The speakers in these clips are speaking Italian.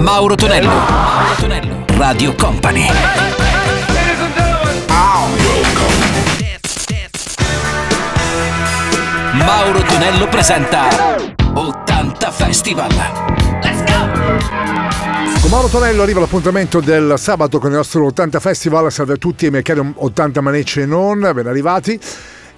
Mauro Tonello. Mauro Tonello. Radio Company. Mauro Tonello presenta 80 Festival. Con Mauro Tonello arriva l'appuntamento del sabato con il nostro 80 Festival. Salve a tutti i miei cari 80 manecce e non, ben arrivati.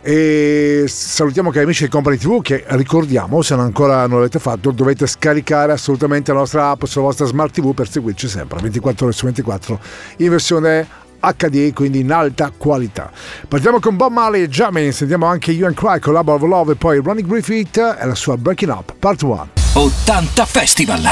E salutiamo gli amici di Company TV che ricordiamo, se ancora non l'avete fatto, dovete scaricare assolutamente la nostra app sulla vostra smart TV per seguirci sempre 24 ore su 24 in versione HD, quindi in alta qualità. Partiamo con Bob Marley e Jamin, sentiamo anche You and Cry con Lab of Love e poi Ronnie Griffith e la sua Breaking Up, Part 1. 80 Festival.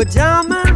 We're diamond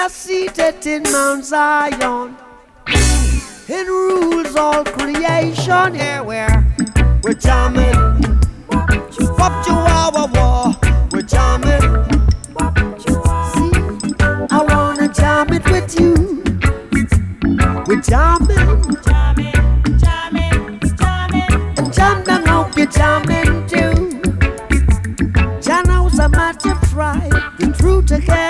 are seated in Mount Zion and rules all creation. Here yeah, we're, we're jamming. Up to our war, we're jamming. See, I wanna jam it with you. We're jamming. Jamming, jamming, jamming. And jam down, hope jamming too. Jam a matter of try, true through together.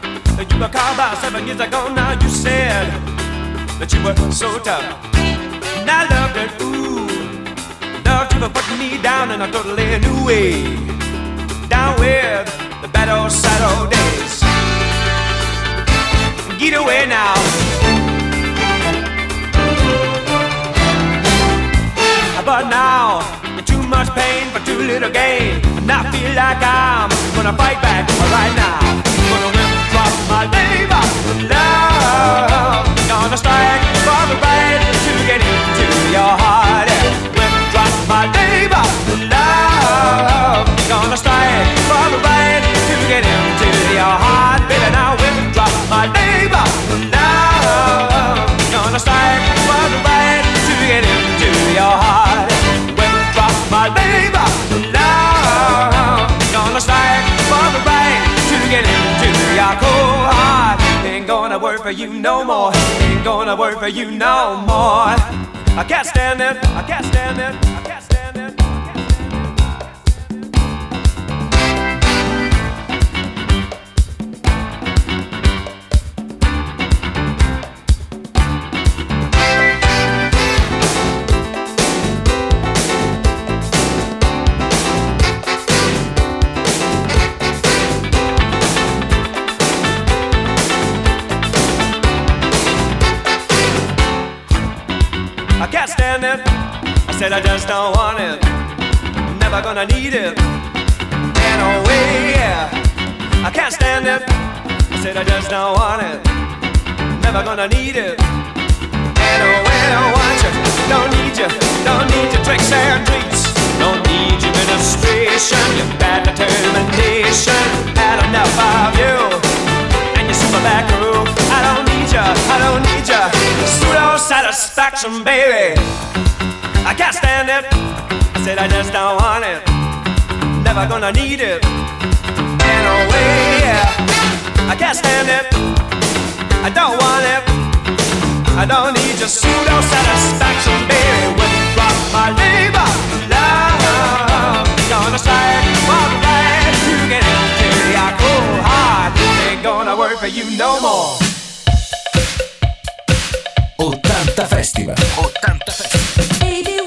that you were called by seven years ago. Now you said that you were so tough. And I loved it, ooh. Loved you for putting me down in a totally new way. Down with the bad old sad old days. Get away now. But now, too much pain for too little gain. And I feel like I'm gonna fight back right now my neighbor love. Gonna strike. You no more. Ain't gonna work for you no more. I can't stand it. I can't stand it. Said I just don't want it. Never gonna need it. Anyway, yeah. I can't stand it. I said I just don't want it. Never gonna need it. Anyway, I want you. Don't need you. Don't need your tricks and treats. Don't need your ministration. Your bad determination. Had enough of you. And your super back crew. I don't need you. I don't need you. Pseudo satisfaction, baby. I can't stand it. I said I just don't want it. Never gonna need it. Anyway, yeah. I can't stand it. I don't want it. I don't need your pseudo satisfaction, baby. Withdraw my labor, love. Gonna strike while the right. You get into your cold heart. Ain't gonna work for you no more. 80 Festival. 80 Festival.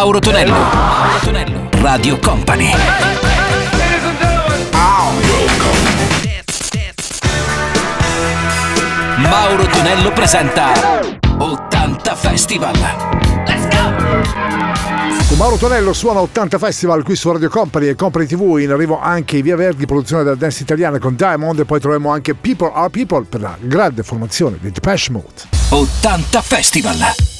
Mauro Tonello. Mauro Tonello. Radio Company. Mauro Tonello presenta 80 Festival. Con Mauro Tonello suona 80 Festival qui su Radio Company e Company TV. In arrivo anche i Via Verdi, produzione della dance italiana con Diamond. E poi troviamo anche People Are People per la grande formazione di Depeche Mode. 80 Festival.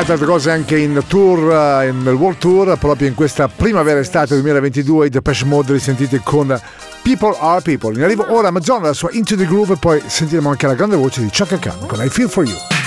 è tante cose anche in tour, eh, nel World Tour, proprio in questa primavera-estate 2022 i Depeche Mode li sentite con People Are People. In arrivo ora Amazon, la sua Into the Groove e poi sentiremo anche la grande voce di Chuck Khan con I Feel For You.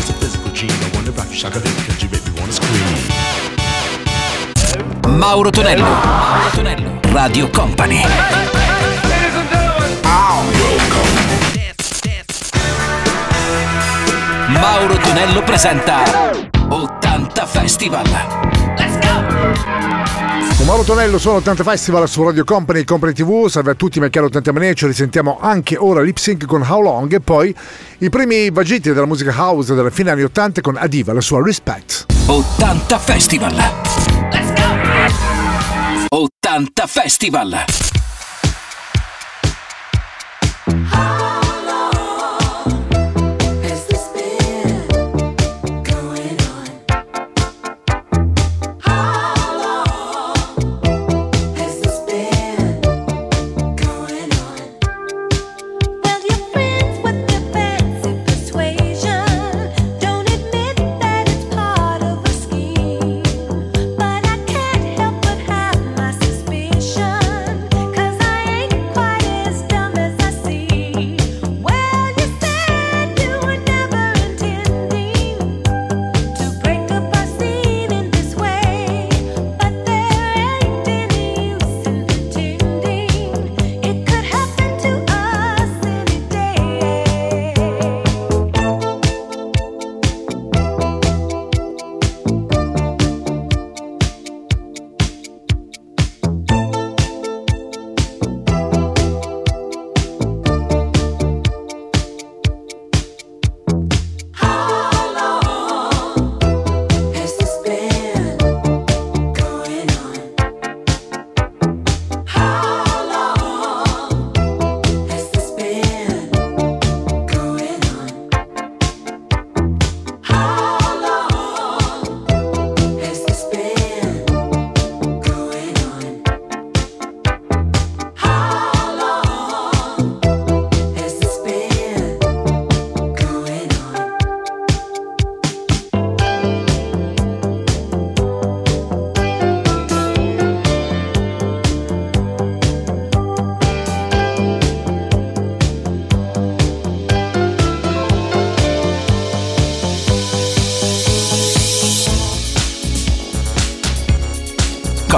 is a physical gene. I wanna rock you, shaka it, cause you make me wanna scream. Mauro Tonello, Mauro Tonello, Radio Company. Mauro Tonello presenta 80 Festival. Con Mauro Tonello sono 80 Festival su Radio Company, Company TV, salve a tutti, ma è chiaro 80 Mania, ci risentiamo anche ora lip sync con How Long e poi i primi vagiti della musica house della fine anni 80 con Adiva, la sua Respect. 80 Festival! Let's go! 80 Festival!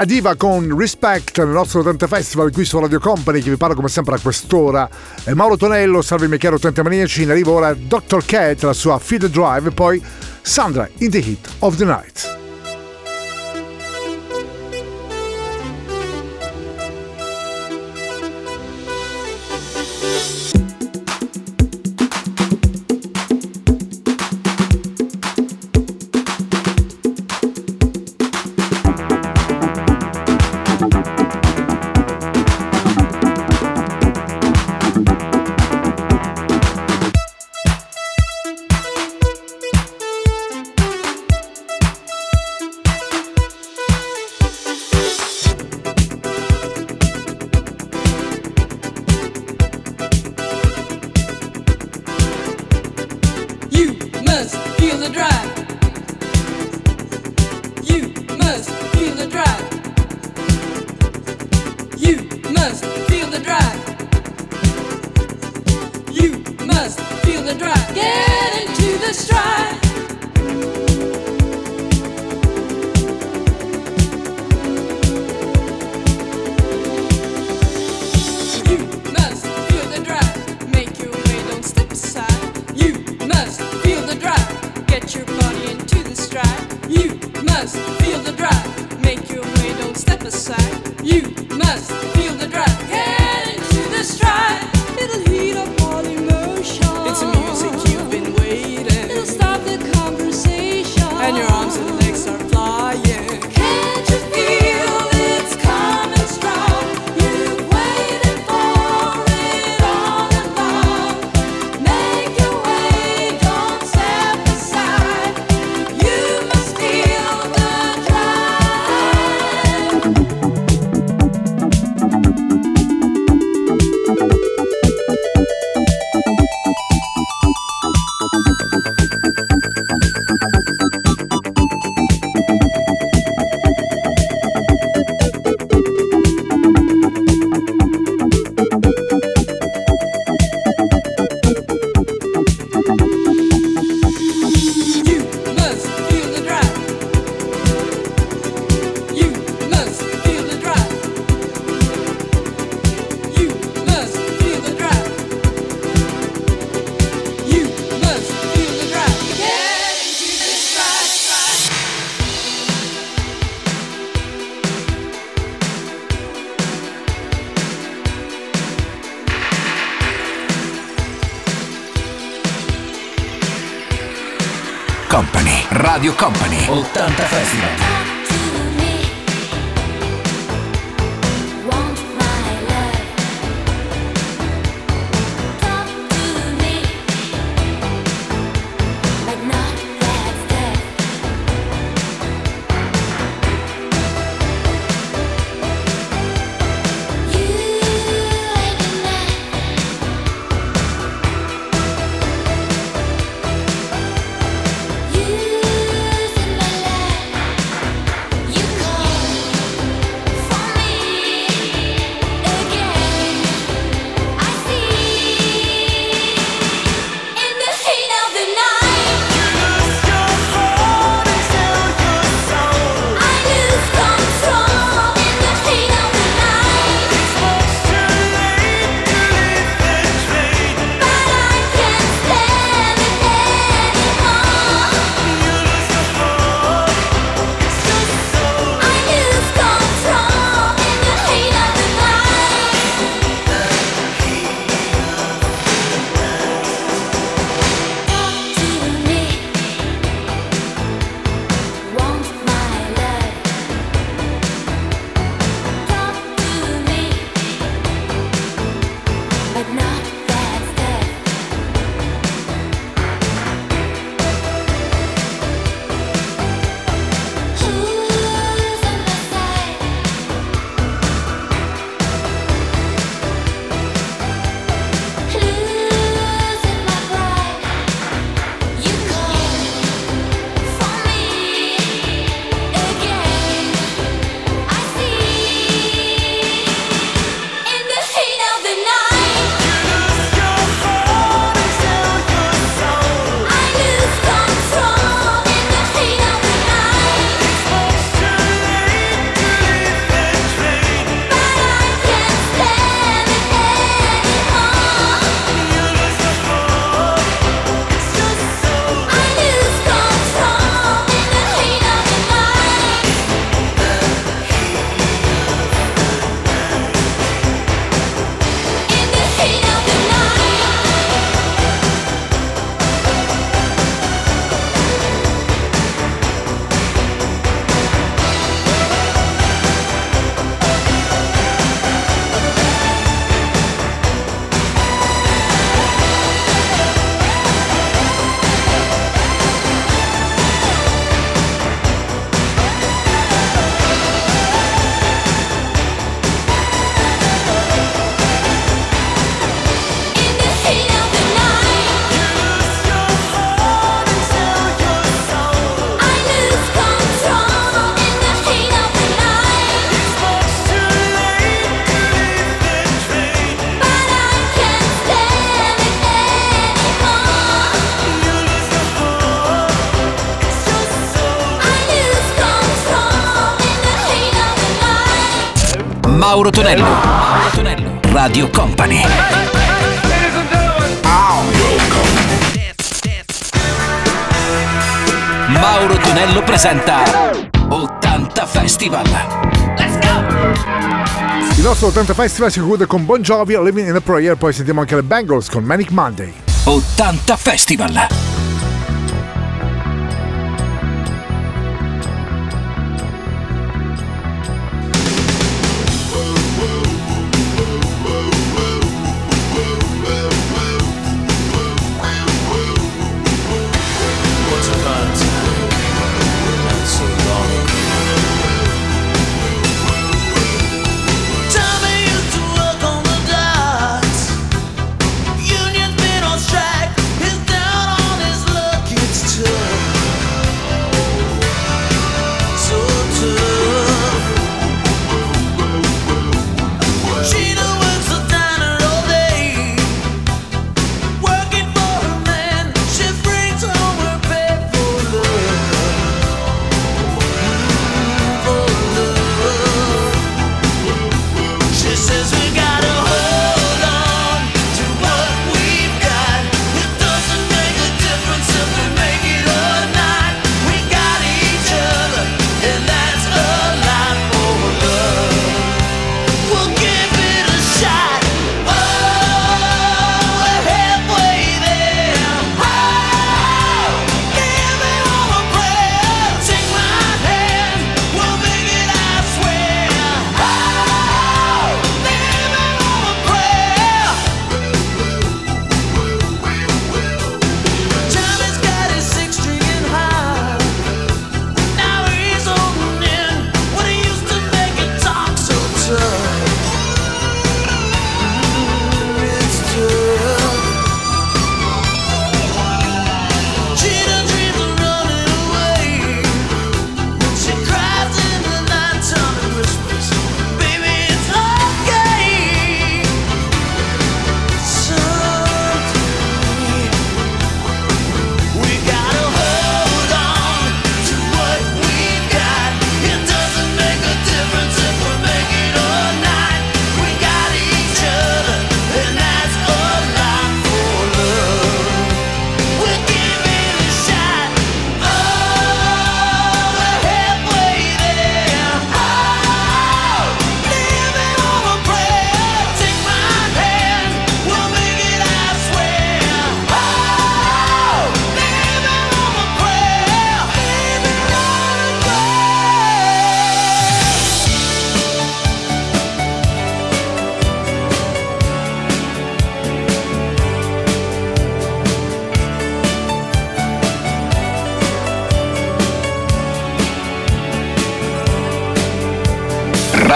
Adiva con Respect nel nostro 80 Festival qui su Radio Company che vi parlo come sempre a quest'ora. E Mauro Tonello, salve i miei cari 80 maniaci, in arrivo ora Dr. Cat, la sua Feed the Drive e poi Sandra in the Heat of the Night. 80 Festival. Radio Company. Mauro Tonello presenta 80 Festival. Let's go! Il nostro 80 Festival si conclude con Bon Jovi, Living in a Prayer, poi sentiamo anche le Bengals con Manic Monday. 80 Festival.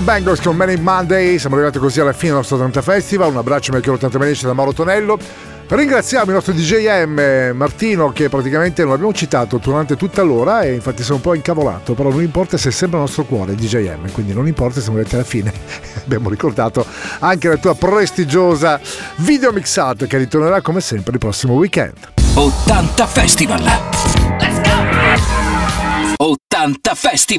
sono Bangles con Many Monday, siamo arrivati così alla fine del nostro 80 Festival, un abbraccio Michael 80 Manici da Mauro Tonello. Ringraziamo il nostro DJM Martino che praticamente non abbiamo citato durante tutta l'ora e infatti sono un po' incavolato, però non importa se è sempre il nostro cuore DJM, quindi non importa se siamo arrivati alla fine. abbiamo ricordato anche la tua prestigiosa video mixata che ritornerà come sempre il prossimo weekend. 80 Festival! Let's go! 80 Festival!